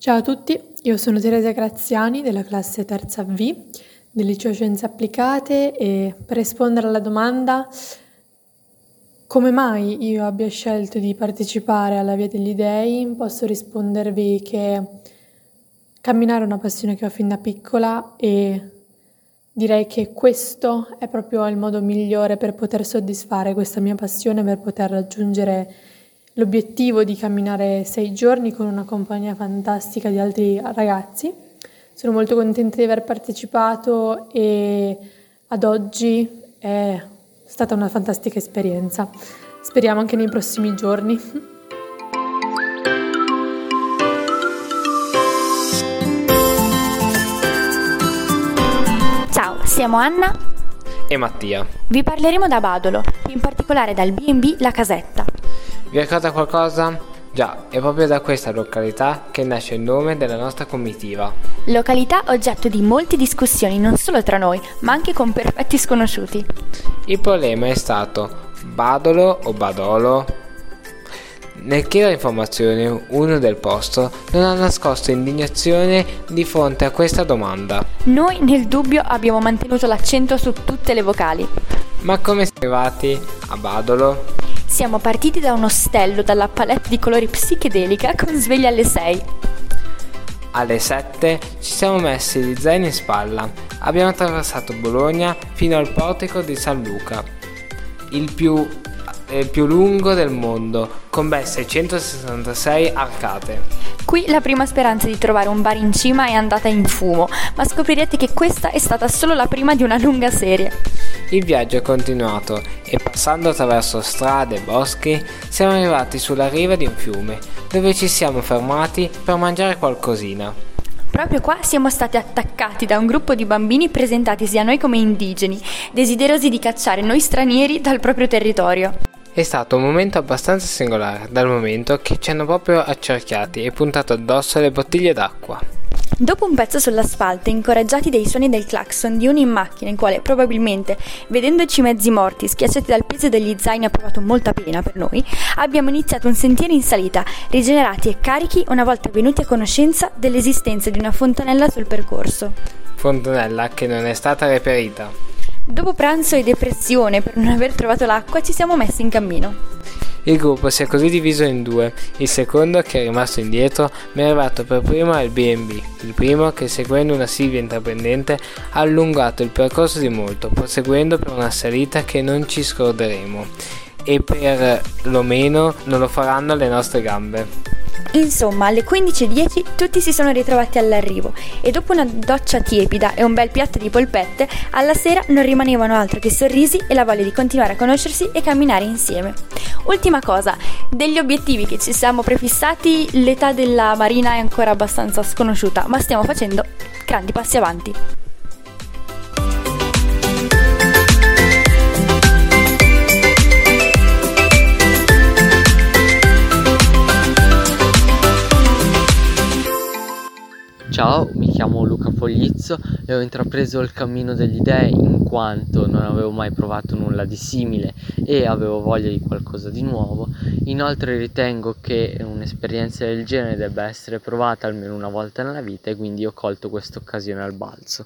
Ciao a tutti, io sono Teresa Graziani della classe terza V del liceo Scienze Applicate e per rispondere alla domanda come mai io abbia scelto di partecipare alla Via degli Dei, posso rispondervi che camminare è una passione che ho fin da piccola e direi che questo è proprio il modo migliore per poter soddisfare questa mia passione, per poter raggiungere l'obiettivo di camminare sei giorni con una compagnia fantastica di altri ragazzi. Sono molto contenta di aver partecipato e ad oggi è stata una fantastica esperienza. Speriamo anche nei prossimi giorni. Ciao, siamo Anna e Mattia. Vi parleremo da Badolo, in particolare dal B&B La Casetta. Vi ricorda qualcosa? Già, è proprio da questa località che nasce il nome della nostra comitiva. Località oggetto di molte discussioni non solo tra noi, ma anche con perfetti sconosciuti. Il problema è stato Badolo o Badolo? Nel chiedere informazioni, uno del posto non ha nascosto indignazione di fronte a questa domanda. Noi nel dubbio abbiamo mantenuto l'accento su tutte le vocali. Ma come siete arrivati a Badolo? Siamo partiti da un ostello dalla palette di colori psichedelica con sveglia alle 6. Alle 7 ci siamo messi gli zaini in spalla. Abbiamo attraversato Bologna fino al portico di San Luca, il più, più lungo del mondo, con ben 666 arcate. Qui la prima speranza di trovare un bar in cima è andata in fumo, ma scoprirete che questa è stata solo la prima di una lunga serie. Il viaggio è continuato e passando attraverso strade e boschi siamo arrivati sulla riva di un fiume dove ci siamo fermati per mangiare qualcosina. Proprio qua siamo stati attaccati da un gruppo di bambini presentatisi a noi come indigeni, desiderosi di cacciare noi stranieri dal proprio territorio. È stato un momento abbastanza singolare, dal momento che ci hanno proprio accerchiati e puntato addosso le bottiglie d'acqua. Dopo un pezzo sull'asfalto, incoraggiati dai suoni del clacson di uno in macchina, il quale probabilmente, vedendoci mezzi morti, schiacciati dal peso degli zaini, ha provato molta pena per noi, abbiamo iniziato un sentiero in salita, rigenerati e carichi una volta venuti a conoscenza dell'esistenza di una fontanella sul percorso. Fontanella che non è stata reperita. Dopo pranzo e depressione per non aver trovato l'acqua, ci siamo messi in cammino. Il gruppo si è così diviso in due. Il secondo, che è rimasto indietro, mi è arrivato per primo al B&B. Il primo, che seguendo una Silvia intraprendente, ha allungato il percorso di molto, proseguendo per una salita che non ci scorderemo. E per lo meno non lo faranno le nostre gambe. Insomma, alle 15.10 tutti si sono ritrovati all'arrivo e dopo una doccia tiepida e un bel piatto di polpette, alla sera non rimanevano altro che sorrisi e la voglia di continuare a conoscersi e camminare insieme. Ultima cosa, degli obiettivi che ci siamo prefissati, l'età della marina è ancora abbastanza sconosciuta, ma stiamo facendo grandi passi avanti. Ciao, mi chiamo Luca Foglizzo e ho intrapreso il cammino degli dei in quanto non avevo mai provato nulla di simile e avevo voglia di qualcosa di nuovo. Inoltre ritengo che un'esperienza del genere debba essere provata almeno una volta nella vita e quindi ho colto questa occasione al balzo.